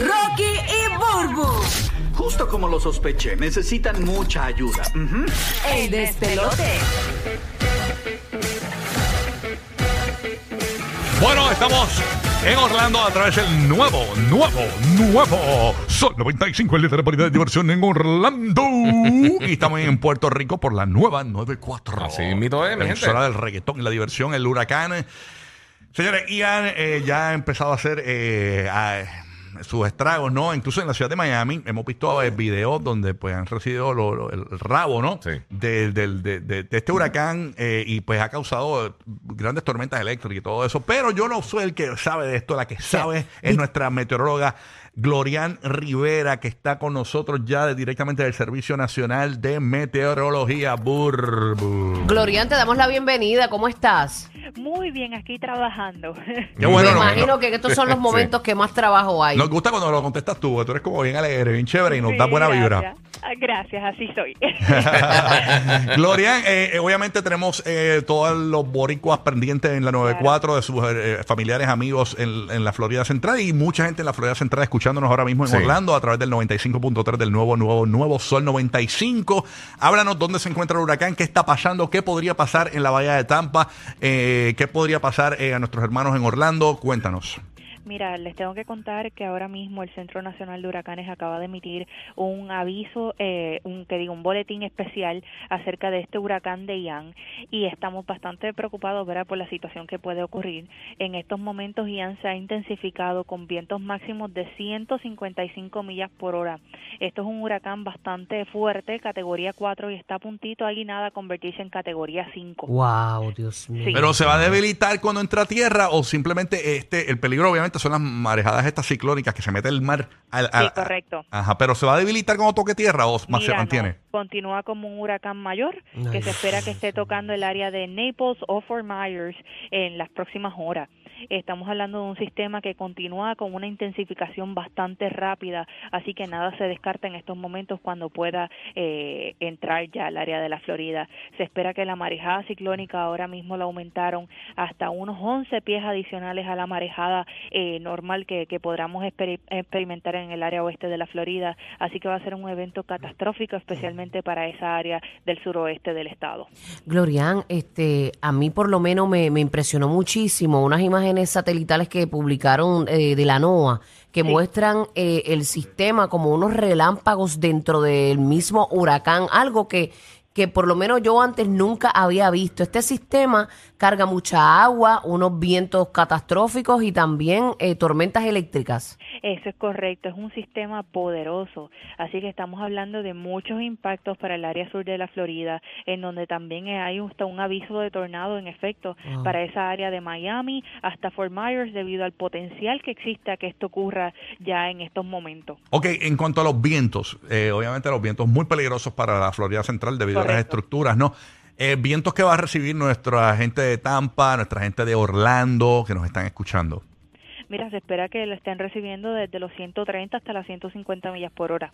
Rocky y Burbu. Justo como lo sospeché, necesitan mucha ayuda. El despelote. Bueno, estamos en Orlando a través del nuevo, nuevo, nuevo Sol 95, el líder de diversión en Orlando. y estamos en Puerto Rico por la nueva 94. Así mismito es, mi La gente. del reggaetón y la diversión, el huracán. Señores, Ian eh, ya ha empezado a hacer eh, a- sus estragos, ¿no? Incluso en la ciudad de Miami hemos visto eh, videos donde pues han recibido lo- lo- el rabo, ¿no? Sí. De, del- de- de- de este huracán eh, y pues ha causado eh, grandes tormentas eléctricas y todo eso. Pero yo no soy el que sabe de esto, la que sabe es nuestra meteoróloga Glorian Rivera, que está con nosotros ya de- directamente del Servicio Nacional de Meteorología. Burbu. Glorian, te damos la bienvenida. ¿Cómo estás? Muy bien, aquí trabajando. Qué bueno, Me no, imagino no. que estos son los momentos que más trabajo hay. Nos gusta cuando lo contestas tú, porque tú eres como bien alegre, bien chévere y nos Sí, da buena vibra. gracias. Gracias, así soy. Glorian, eh, eh, obviamente tenemos eh, todos los boricuas pendientes en la 94 de sus eh, familiares, amigos en, en la Florida Central y mucha gente en la Florida Central escuchándonos ahora mismo en Sí. Orlando a través del 95.3 del nuevo, nuevo, nuevo Sol 95. Háblanos dónde se encuentra el huracán, qué está pasando, qué podría pasar en la bahía de Tampa, eh, qué podría pasar eh, a nuestros hermanos en Orlando. Cuéntanos. Mira, les tengo que contar que ahora mismo el Centro Nacional de Huracanes acaba de emitir un aviso, eh, un que digo, un boletín especial acerca de este huracán de Ian y estamos bastante preocupados, ¿verdad? por la situación que puede ocurrir. En estos momentos Ian se ha intensificado con vientos máximos de 155 millas por hora. Esto es un huracán bastante fuerte, categoría 4 y está a puntito ahí nada a convertirse en categoría 5. Wow, Dios mío. Sí. Pero se va a debilitar cuando entra a tierra o simplemente este el peligro obviamente son las marejadas estas ciclónicas que se mete el mar al, al- Sí, correcto. Ajá, pero se va a debilitar cuando toque tierra o más se mantiene. no, continúa como un huracán mayor que Ay, se espera que esté tocando el área de Naples o Fort Myers en las próximas horas. Estamos hablando de un sistema que continúa con una intensificación bastante rápida, así que nada se descarta en estos momentos cuando pueda eh, entrar ya al área de la Florida. Se espera que la marejada ciclónica ahora mismo la aumentaron hasta unos 11 pies adicionales a la marejada eh, normal que, que experimentar en el área oeste de la Florida, así que va a ser un evento catastrófico especialmente para esa área del suroeste del estado. Glorian, este, a mí por lo menos me, me impresionó muchísimo unas imágenes satelitales que publicaron eh, de la NOAA que muestran eh, el sistema como unos relámpagos dentro del mismo huracán, algo que, que por lo menos yo antes nunca había visto. Este sistema carga mucha agua, unos vientos catastróficos y también eh, tormentas eléctricas. Eso es correcto, es un sistema poderoso, así que estamos hablando de muchos impactos para el área sur de la Florida, en donde también hay hasta un aviso de tornado en efecto Wow. para esa área de Miami hasta Fort Myers debido al potencial que existe a que esto ocurra ya en estos momentos. Ok, en cuanto a los vientos, eh, obviamente los vientos muy peligrosos para la Florida Central debido a las estructuras, ¿no? Eh, vientos que va a recibir nuestra gente de Tampa, nuestra gente de Orlando, que nos están escuchando. Mira, se espera que lo estén recibiendo desde los 130 hasta las 150 millas por hora.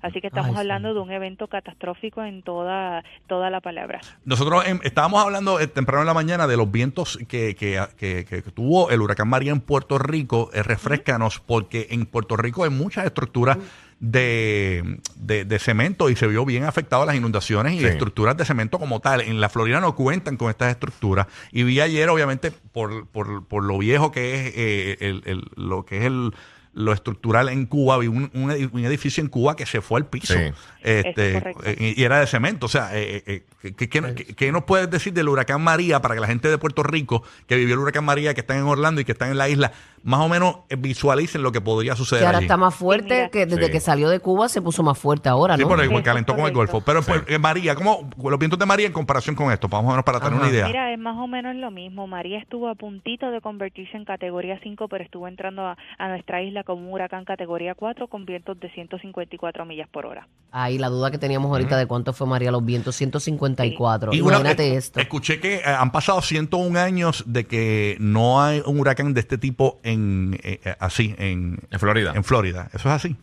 Así que estamos Ay, hablando santo. de un evento catastrófico en toda toda la palabra. Nosotros em, estábamos hablando eh, temprano en la mañana de los vientos que, que, que- que tuvo el huracán María en Puerto Rico. Eh, refrescanos, porque en Puerto Rico hay muchas estructuras de, de- de cemento y se vio bien afectado las inundaciones y Sí. estructuras de cemento como tal. En la Florida no cuentan con estas estructuras. Y vi ayer, obviamente, por, por, por lo viejo que es eh, el- el- lo que es el lo estructural en Cuba, vi un, un edi- un edificio en Cuba que se fue al piso. Sí. Este, eh, y era de cemento. O sea, eh, eh, ¿qué, qué- qué- qué- qué nos puedes decir del huracán María para que la gente de Puerto Rico que vivió el huracán María, que están en Orlando y que están en la isla, más o menos eh, visualicen lo que podría suceder Que ahora allí? está más fuerte, mira. que desde Sí. que salió de Cuba se puso más fuerte ahora, Sí, ¿no? por el- Eso es calentó con el. Golfo. Pero pues, eh, María, ¿cómo los vientos de María en comparación con esto? Más o menos para tener Ajá. una idea. Mira, es más o menos lo mismo. María estuvo a puntito de convertirse en categoría 5, pero estuvo entrando a, a nuestra isla como un huracán categoría 4 con vientos de 154 millas por hora. Ahí la duda que teníamos ahorita de cuánto fue María los vientos, 154. Y una- Imagínate eh, esto. Escuché que eh, han pasado 101 años de que no hay un huracán de este tipo en eh, eh, así en, En Florida. en Florida. ¿Eso es así?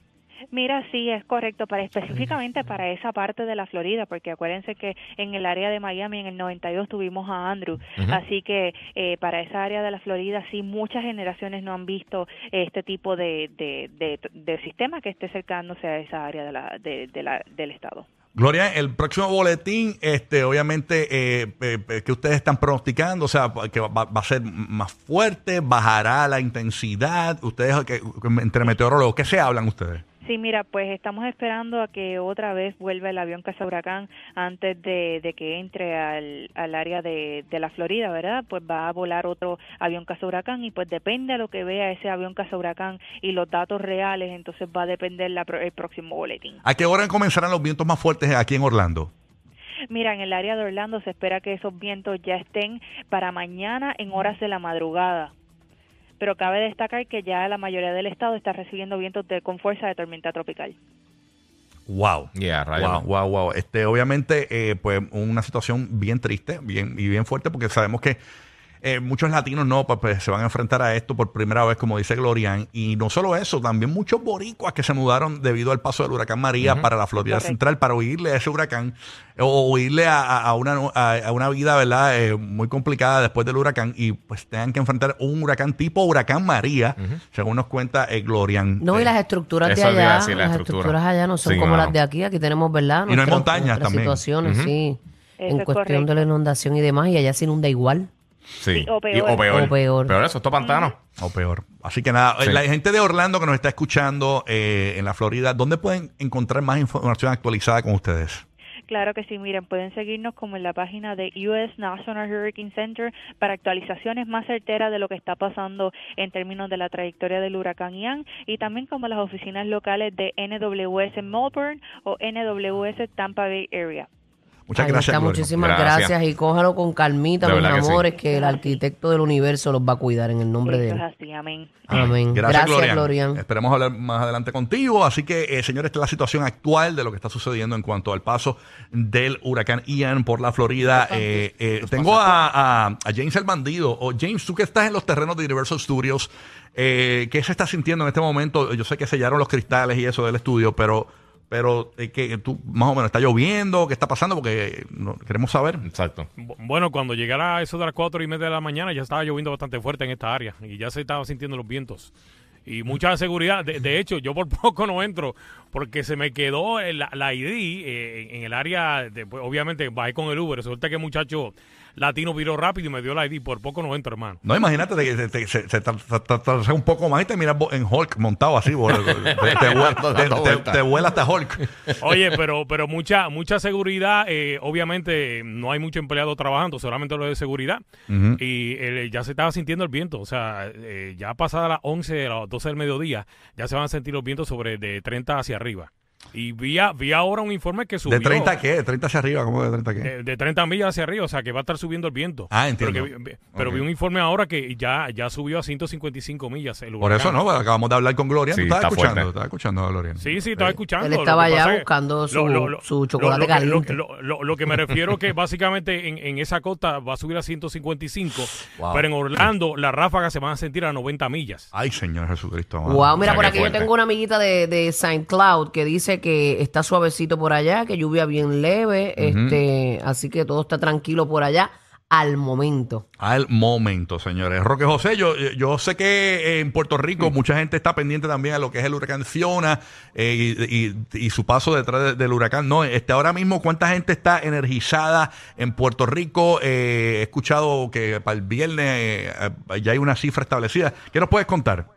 Mira, sí, es correcto, para específicamente para esa parte de la Florida, porque acuérdense que en el área de Miami en el 92 tuvimos a Andrew, así que eh, para esa área de la Florida sí muchas generaciones no han visto este tipo de, de, de, de sistema que esté acercándose a esa área de la, de, de la, del estado. Gloria, el próximo boletín, este, obviamente, eh, eh, que ustedes están pronosticando, o sea, que va, a ser más fuerte, bajará la intensidad. Ustedes, entre meteorólogos, ¿qué se hablan ustedes? Sí, mira, pues estamos esperando a que otra vez vuelva el avión caza huracán antes de, de que entre al, al área de, de la Florida, ¿verdad? Pues va a volar otro avión caza huracán y pues depende de lo que vea ese avión caza huracán y los datos reales, entonces va a depender la, el próximo boletín. ¿A qué hora comenzarán los vientos más fuertes aquí en Orlando? Mira, en el área de Orlando se espera que esos vientos ya estén para mañana en horas de la madrugada. Pero cabe destacar que ya la mayoría del estado está recibiendo vientos de, con fuerza de tormenta tropical. Wow. Yeah, wow, wow, wow. Este, obviamente, eh, pues una situación bien triste bien, y bien fuerte porque sabemos que eh, muchos latinos no pues, pues, se van a enfrentar a esto por primera vez, como dice Glorian. Y no solo eso, también muchos boricuas que se mudaron debido al paso del huracán María para la Florida Correcto. Central para huirle a ese huracán o huirle a, una, a, a una vida, ¿verdad? Eh, muy complicada después del huracán y pues tengan que enfrentar un huracán tipo huracán María, según nos cuenta eh, Glorian. No, y Eh, las estructuras de allá, decir, la las estructura. estructuras allá no son Sí, como mano. las de aquí. Aquí tenemos, ¿verdad? Y no hay montañas también. situaciones, sí. Eso en es cuestión correcto. de la inundación y demás, y allá se inunda igual. Sí. Sí, o peor. Y- o peor. O peor. Peor eso, esto pantano. O peor. Así que nada, Sí. la gente de Orlando que nos está escuchando eh, en la Florida, ¿dónde pueden encontrar más información actualizada con ustedes? Claro que sí, miren, pueden seguirnos como en la página de US National Hurricane Center para actualizaciones más certeras de lo que está pasando en términos de la trayectoria del huracán Ian y también como las oficinas locales de NWS Melbourne o NWS Tampa Bay Area. Muchas Ahí gracias, está, muchísimas Gracias. gracias. y cójalo con calmita, mis verdad que sí. amores, que el arquitecto del universo los va a cuidar en el nombre de Eso es él. así, amén. Amén. Gracias, Gracias, Glorian. Glorian. Esperemos hablar más adelante contigo. Así que, eh, señores, esta es la situación actual de lo que está sucediendo en cuanto al paso del huracán Ian por la Florida. Eh, eh, tengo a, a- a James el Bandido. O James, tú que estás en los terrenos de Universal Studios, eh, ¿qué se está sintiendo en este momento? Yo sé que sellaron los cristales y eso del estudio, pero, pero eh, que tú más o menos está lloviendo, ¿qué está pasando? Porque eh, no- queremos saber. Exacto. Bu- Bueno, cuando llegara eso de las cuatro y media de la mañana ya estaba lloviendo bastante fuerte en esta área y ya se estaban sintiendo los vientos. Y mucha seguridad. De, de hecho, yo por poco no entro porque se me quedó el- la, la ID eh, en el área. De, pues, obviamente, bajé con el Uber. Resulta que el muchacho latino viró rápido y me dio la ID. Por poco no entro, hermano. No, imagínate que se, se tra- un poco más y te miras en Hulk montado así. te, te vuela- Dando te- te- vueltas. te vuela hasta Hulk. Oye, pero pero mucha mucha seguridad. eh, obviamente no hay mucho empleado trabajando, solamente lo de seguridad. Y eh, ya se estaba sintiendo el viento. O sea, eh, ya pasada las 11, las 12 del mediodía, ya se van a sentir los vientos sobre de 30 hacia arriba. Y vi, a- vi ahora un informe que subió. ¿De 30 qué? ¿De 30 hacia arriba? ¿Cómo de 30 qué? De, de 30 millas hacia arriba, o sea que va a estar subiendo el viento. Ah, entiendo. Pero, que vi- pero Ok. vi un informe ahora que ya, ya subió a 155 millas. El Por eso. ¿no? Acabamos de hablar con Gloria. Sí, ¿Tú estabas está escuchando? fuerte. ¿Estabas escuchando a Gloria? Sí, sí, estaba escuchando. Él estaba es- buscando su- su chocolate lo caliente. Lo, que- lo- lo- lo que me refiero que básicamente en, en esa costa va a subir a 155, Wow. pero en Orlando las ráfagas se van a sentir a 90 millas. Ay, Señor Jesucristo. Wow, mira, por aquí yo tengo una amiguita de, de Saint Cloud que dice que está suavecito por allá, que lluvia bien leve, este, así que todo está tranquilo por allá al momento. Al momento, señores. Roque José, yo, yo sé que en Puerto Rico mucha gente está pendiente también a lo que es el huracán Fiona eh, y, y- y su paso detrás de- del huracán. No, este, ahora mismo, ¿cuánta gente está energizada en Puerto Rico? Eh, he escuchado que para el viernes eh, ya hay una cifra establecida. ¿Qué nos puedes contar?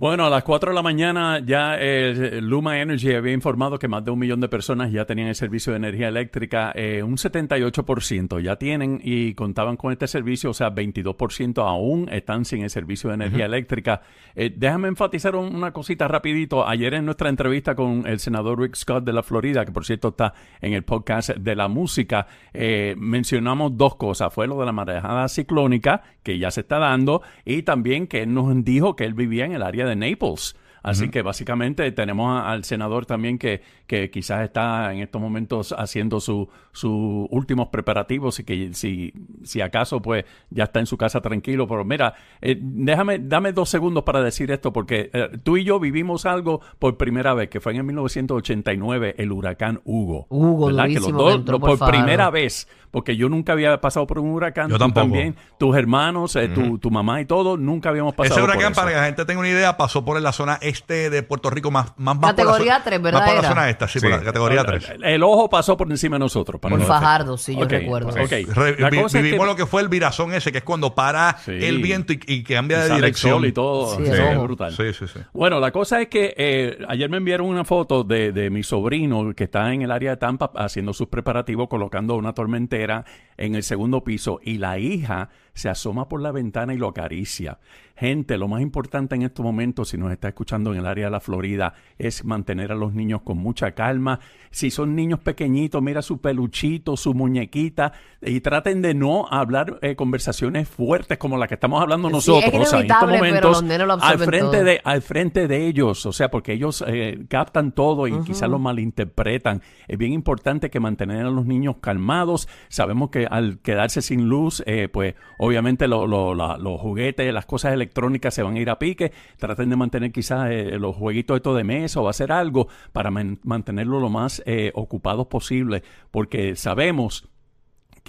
Bueno, a las 4 de la mañana ya eh, Luma Energy había informado que más de un millón de personas ya tenían el servicio de energía eléctrica, eh, un 78% ya tienen y contaban con este servicio, o sea, 22% aún están sin el servicio de energía eléctrica. Eh, déjame enfatizar un- una cosita rapidito. Ayer en nuestra entrevista con el senador Rick Scott de la Florida, que por cierto está en el podcast de la música, eh, mencionamos dos cosas. Fue lo de la marejada ciclónica, que ya se está dando, y también que él nos dijo que él vivía en el área de Naples. Así que básicamente tenemos a- al senador también que, que quizás está en estos momentos haciendo su- sus últimos preparativos y que si, si acaso pues ya está en su casa tranquilo. Pero mira, eh, déjame, dame dos segundos para decir esto porque eh, tú y yo vivimos algo por primera vez, que fue en el 1989, el huracán Hugo. Hugo, ¿verdad? Que los durísimo, dos, que entró lo- por por primera vez, porque yo nunca había pasado por un huracán. Yo tú tampoco. también, tus hermanos, eh, tu, tu mamá y todo, nunca habíamos pasado Ese por huracán, eso. para que la gente tenga una idea, pasó por la zona este de Puerto Rico, más, más, más Categoría por la zona- tres, ¿verdad Más por la era? zona esta, sí, por la categoría 3. El, el ojo pasó por encima de nosotros. Para Por Fajardo, sí, yo recuerdo. ok. Re- La vi- cosa es vivimos que lo que fue el virazón ese, que es cuando para Sí. el viento y, y cambia y de el dirección. sol y todo. Sí, es brutal. Sí, sí, sí. Bueno, la cosa es que eh, ayer me enviaron una foto de, de mi sobrino que está en el área de Tampa haciendo sus preparativos, colocando una tormentera en el segundo piso y la hija se asoma por la ventana y lo acaricia. Gente, lo más importante en estos momentos, si nos está escuchando en el área de la Florida, es mantener a los niños con mucha calma. Si son niños pequeñitos, mira su peluchito, su muñequita, y traten de no hablar eh, conversaciones fuertes como la que estamos hablando Sí, nosotros. es O sea, en estos momentos, al frente todo. de al frente de ellos, o sea, porque ellos eh, captan todo y quizás lo malinterpretan. Es bien importante que mantener a los niños calmados. Sabemos que al quedarse sin luz, eh, pues obviamente lo- lo- la- los juguetes, las cosas electrónicas se van a ir a pique. Traten de mantener quizás eh, los jueguitos estos de mesa o hacer algo para man- mantenerlo lo más eh, ocupados posible, porque sabemos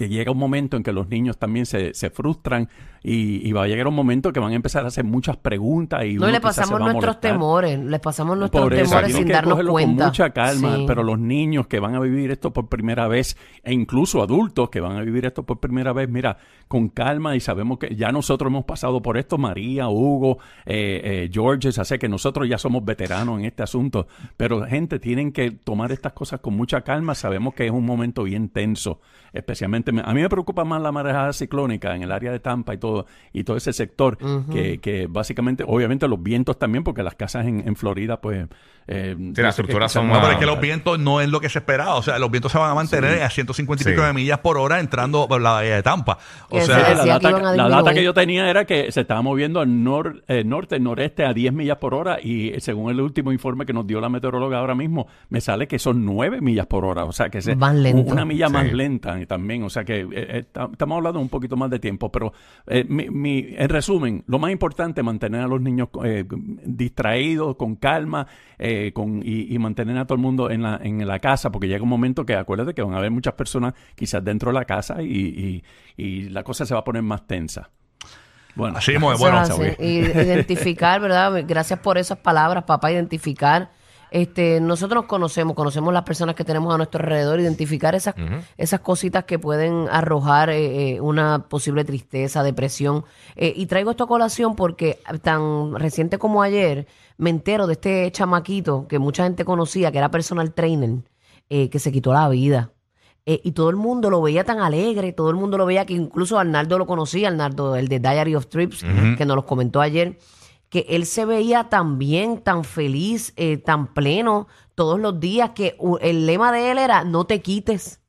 que llega un momento en que los niños también se, se frustran y, y va a llegar un momento que van a empezar a hacer muchas preguntas y No, le pasamos nuestros temores, les pasamos nuestros Por eso, temores sin que darnos cuenta. con mucha calma, Sí. pero los niños que van a vivir esto por primera vez, e incluso adultos que van a vivir esto por primera vez, mira, con calma y sabemos que ya nosotros hemos pasado por esto, María, Hugo, eh, eh, Georges, así que nosotros ya somos veteranos en este asunto, pero gente, tienen que tomar estas cosas con mucha calma, sabemos que es un momento bien tenso, especialmente, me- a mí me preocupa más la marejada ciclónica en el área de Tampa y todo, y todo ese sector, que, que básicamente, obviamente los vientos también, porque las casas en, en Florida, pues... eh, yo las estructuras son No, no- pero es que los vientos no es lo que se esperaba. O sea, los vientos se van a mantener a 150 y pico Sí. de millas por hora entrando por la bahía de Tampa. O sea, se Sí, la, data, la data que yo tenía era que se estaba moviendo al nor- eh, norte, noreste a 10 millas por hora y eh, según el último informe que nos dio la meteoróloga ahora mismo, me sale que son 9 millas por hora, o sea que es una milla más Sí. lenta y también, o sea que eh, eh, ta- estamos hablando un poquito más de tiempo, pero eh, mi- mi- en resumen, lo más importante es mantener a los niños eh, distraídos, con calma eh, con, y, y mantener a todo el mundo en la, en la casa, porque llega un momento que acuérdate que van a haber muchas personas quizás dentro de la casa y, y- y la cosa se va a poner más tensa. Bueno, Así Eso bueno, identificar, ¿verdad? Gracias por esas palabras, papá, identificar. Este, nosotros nos conocemos, conocemos las personas que tenemos a nuestro alrededor, identificar esas, esas cositas que pueden arrojar eh, eh, una posible tristeza, depresión. Eh, y traigo esto a colación porque tan reciente como ayer me entero de este chamaquito que mucha gente conocía, que era personal trainer, eh, que se quitó la vida. Eh, y todo el mundo lo veía tan alegre, todo el mundo lo veía que incluso Arnaldo lo conocía, Arnaldo, el de Diary of Trips, que nos lo comentó ayer, que él se veía tan bien, tan feliz, eh, tan pleno todos los días, que el lema de él era no te quites.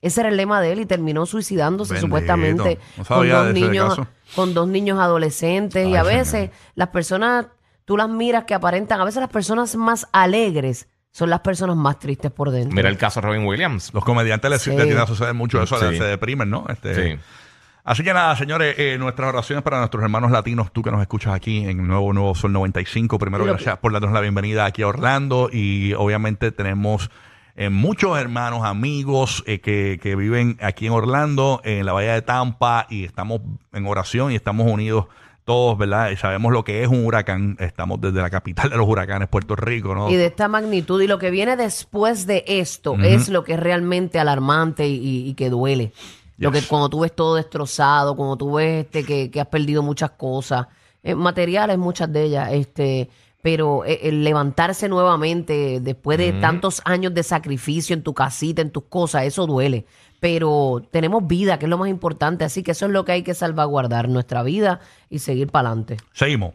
Ese era el lema de él y terminó suicidándose Bendito. supuestamente No con dos niños, con dos niños adolescentes y a señor. veces las personas, tú las miras que aparentan, a veces las personas más alegres son las personas más tristes por dentro. Mira el caso de Robin Williams. los comediantes les, Sí. les a suceder mucho eso, Sí. se deprimen, ¿no? Este, Sí. Así que nada, señores, eh, nuestras oraciones para nuestros hermanos latinos, tú que nos escuchas aquí en Nuevo Nuevo Sol 95. Primero, gracias por darnos la bienvenida aquí a Orlando y obviamente tenemos eh, muchos hermanos, amigos eh, que, que viven aquí en Orlando, en la Bahía de Tampa y estamos en oración y estamos unidos todos, ¿verdad? Y sabemos lo que es un huracán. Estamos desde la capital de los huracanes, Puerto Rico, ¿no? Y de esta magnitud. Y lo que viene después de esto es lo que es realmente alarmante y que duele. Lo que cuando tú ves todo destrozado, cuando tú ves este que, que has perdido muchas cosas, eh, materiales muchas de ellas, este, pero eh, el levantarse nuevamente después de tantos años de sacrificio en tu casita, en tus cosas, eso duele. Pero tenemos vida, que es lo más importante, así que eso es lo que hay que salvaguardar, nuestra vida y seguir para adelante. Seguimos.